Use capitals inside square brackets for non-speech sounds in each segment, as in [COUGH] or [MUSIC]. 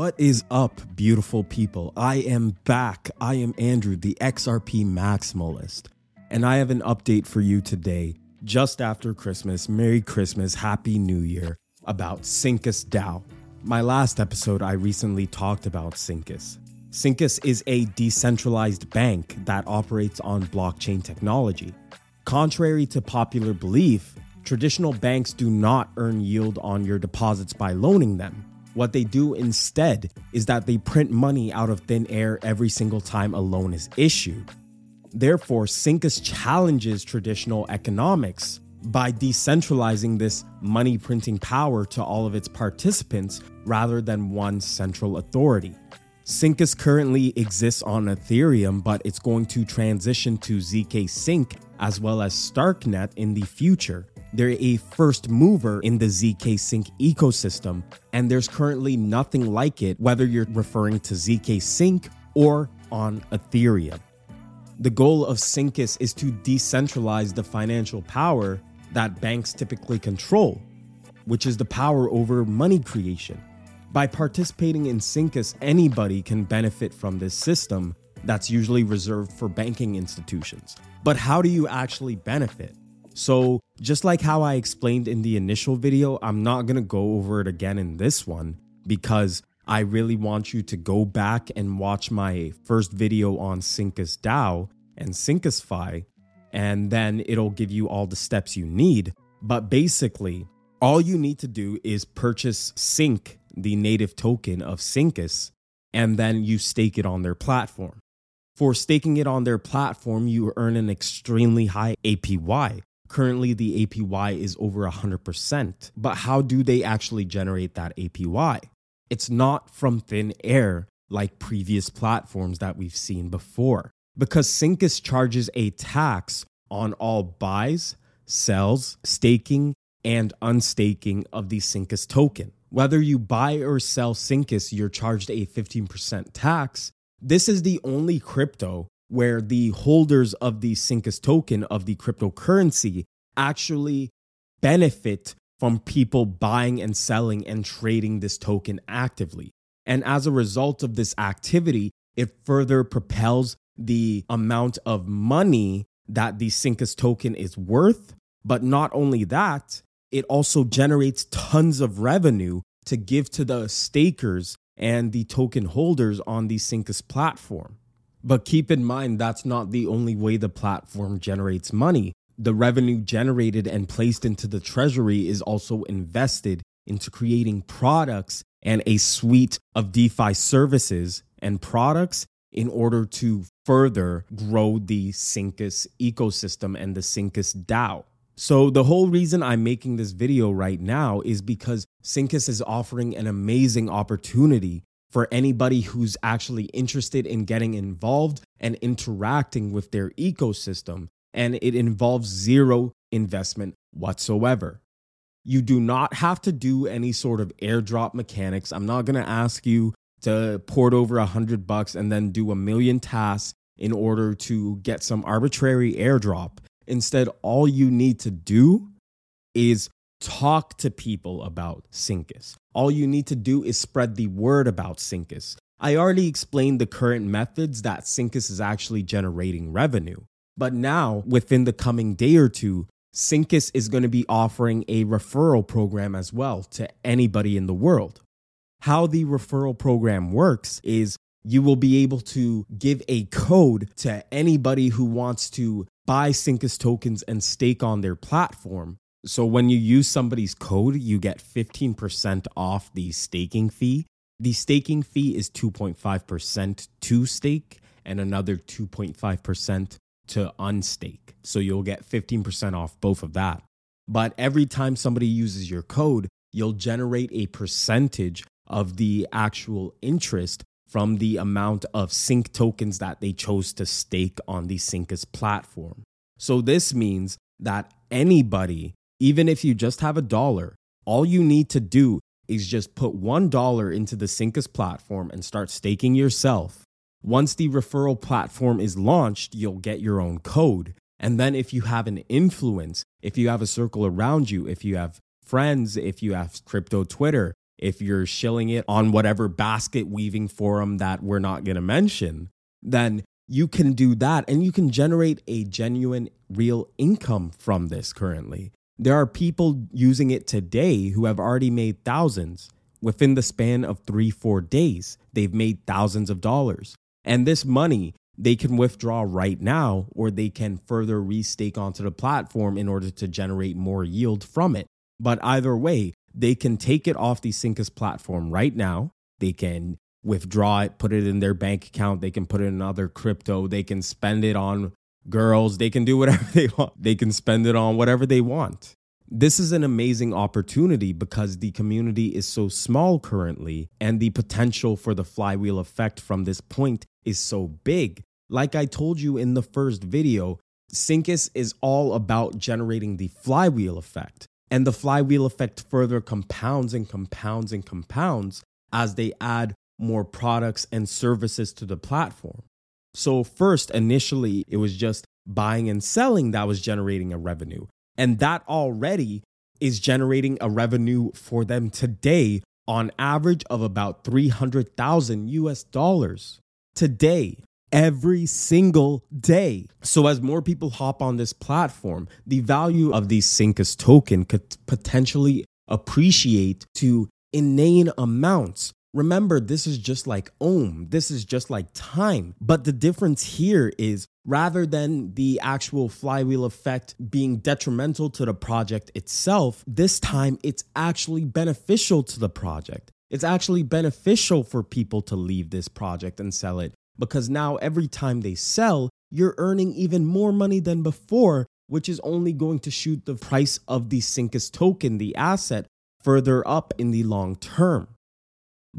What is up, beautiful people? I am back. I am Andrew, the XRP Maximalist, and I have an update for you today, just after Christmas. Merry Christmas, Happy New Year, about Syncus DAO. My last episode, I recently talked about Syncus. Syncus is a decentralized bank that operates on blockchain technology. Contrary to popular belief, traditional banks do not earn yield on your deposits by loaning them. What they do instead is that they print money out of thin air every single time a loan is issued. Therefore, Syncus challenges traditional economics by decentralizing this money printing power to all of its participants rather than one central authority. Syncus currently exists on Ethereum, but it's going to transition to ZK Sync as well as Starknet in the future. They're a first mover in the ZK Sync ecosystem, and there's currently nothing like it, whether you're referring to ZK Sync or on Ethereum. The goal of Syncus is to decentralize the financial power that banks typically control, which is the power over money creation. By participating in Syncus, anybody can benefit from this system that's usually reserved for banking institutions. But how do you actually benefit? So, just like how I explained in the initial video, I'm not going to go over it again in this one because I really want you to go back and watch my first video on Syncus DAO and Syncusfi, and then it'll give you all the steps you need. But basically, all you need to do is purchase Sync, the native token of Syncus, and then you stake it on their platform. For staking it on their platform, you earn an extremely high APY, Currently, the APY is over 100%. But how do they actually generate that APY? It's not from thin air like previous platforms that we've seen before. Because Syncus charges a tax on all buys, sells, staking, and unstaking of the Syncus token. Whether you buy or sell Syncus, you're charged a 15% tax. This is the only crypto where the holders of the Syncus token of the cryptocurrency actually benefit from people buying and selling and trading this token actively. And as a result of this activity, it further propels the amount of money that the Syncus token is worth. But not only that, it also generates tons of revenue to give to the stakers and the token holders on the Syncus platform. But keep in mind, that's not the only way the platform generates money. The revenue generated and placed into the treasury is also invested into creating products and a suite of DeFi services and products in order to further grow the Syncus ecosystem and the Syncus DAO. So, the whole reason I'm making this video right now is because Syncus is offering an amazing opportunity for anybody who's actually interested in getting involved and interacting with their ecosystem. And it involves zero investment whatsoever. You do not have to do any sort of airdrop mechanics. I'm not going to ask you to port over a hundred bucks and then do a million tasks in order to get some arbitrary airdrop. Instead, all you need to do is talk to people about Syncus. All you need to do is spread the word about Syncus. I already explained the current methods that Syncus is actually generating revenue. But now, within the coming day or two, Syncus is going to be offering a referral program as well to anybody in the world. How the referral program works is you will be able to give a code to anybody who wants to buy Syncus tokens and stake on their platform. So when you use somebody's code, you get 15% off the staking fee. The staking fee is 2.5% to stake and another 2.5% to unstake. So you'll get 15% off both of that. But every time somebody uses your code, you'll generate a percentage of the actual interest from the amount of sync tokens that they chose to stake on the Syncus platform. So this means that anybody even if you just have a dollar, all you need to do is just put $1 into the Syncus platform and start staking yourself. Once the referral platform is launched, you'll get your own code. And then, if you have an influence, if you have a circle around you, if you have friends, if you have crypto Twitter, if you're shilling it on whatever basket weaving forum that we're not going to mention, then you can do that and you can generate a genuine, real income from this currently. There are people using it today who have already made thousands within the span of three, four days. They've made thousands of dollars. And this money they can withdraw right now or they can further restake onto the platform in order to generate more yield from it. But either way, they can take it off the Syncus platform right now. They can withdraw it, put it in their bank account. They can put it in other crypto. They can spend it on girls. They can do whatever [LAUGHS] they want. They can spend it on whatever they want. This is an amazing opportunity because the community is so small currently, and the potential for the flywheel effect from this point is so big. Like I told you in the first video, Syncus is all about generating the flywheel effect. And the flywheel effect further compounds and compounds and compounds as they add more products and services to the platform. So, first, initially, it was just buying and selling that was generating a revenue. And that already is generating a revenue for them today on average of about 300,000 US dollars today every single day. So, as more people hop on this platform, the value of the Syncus token could potentially appreciate to inane amounts. Remember, this is just like Ohm, this is just like time. But the difference here is rather than the actual flywheel effect being detrimental to the project itself, this time it's actually beneficial to the project. It's actually beneficial for people to leave this project and sell it because now every time they sell, you're earning even more money than before, which is only going to shoot the price of the Syncus token, the asset, further up in the long term.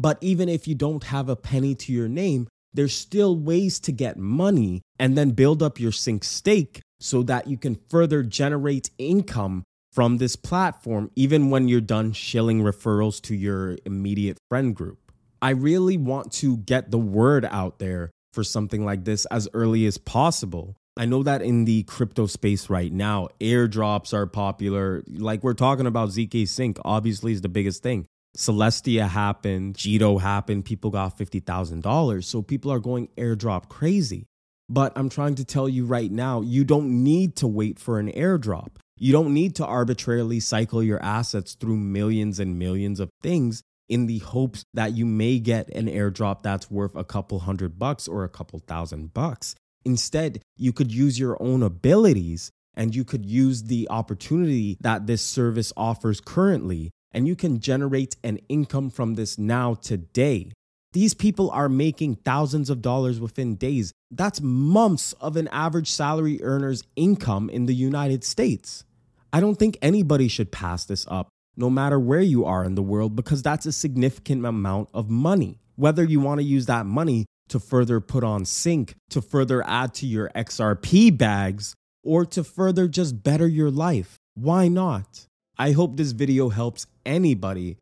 But even if you don't have a penny to your name, there's still ways to get money and then build up your sync stake so that you can further generate income from this platform, even when you're done shilling referrals to your immediate friend group. I really want to get the word out there for something like this as early as possible. I know that in the crypto space right now, airdrops are popular. Like we're talking about ZK Sync, obviously is the biggest thing. Celestia happened, Jito happened, people got $50,000. So people are going airdrop crazy. But I'm trying to tell you right now, you don't need to wait for an airdrop. You don't need to arbitrarily cycle your assets through millions and millions of things in the hopes that you may get an airdrop that's worth a couple hundred bucks or a couple thousand bucks. Instead, you could use your own abilities and you could use the opportunity that this service offers currently, and you can generate an income from this now today. These people are making thousands of dollars within days. That's months of an average salary earner's income in the United States. I don't think anybody should pass this up no matter where you are in the world, because that's a significant amount of money. Whether you want to use that money to further put on sync, to further add to your XRP bags, or to further just better your life, why not? I hope this video helps anybody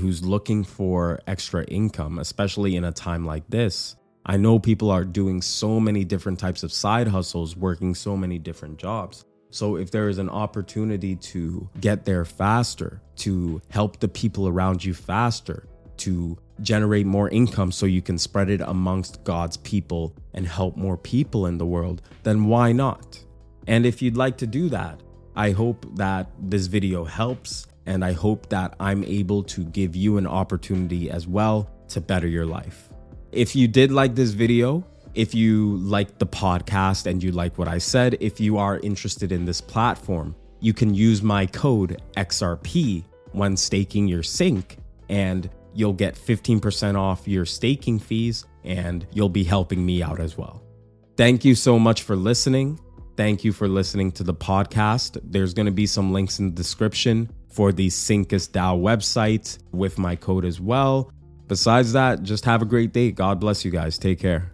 who's looking for extra income, especially in a time like this. I know people are doing so many different types of side hustles, working so many different jobs. So, if there is an opportunity to get there faster, to help the people around you faster, to generate more income so you can spread it amongst God's people and help more people in the world, then why not? And if you'd like to do that, I hope that this video helps and I hope that I'm able to give you an opportunity as well to better your life. If you did like this video, if you like the podcast and you like what I said, if you are interested in this platform, you can use my code XRP when staking your sync and you'll get 15% off your staking fees and you'll be helping me out as well. Thank you so much for listening. Thank you for listening to the podcast. There's going to be some links in the description for the Syncus DAO website with my code as well. Besides that, just have a great day. God bless you guys. Take care.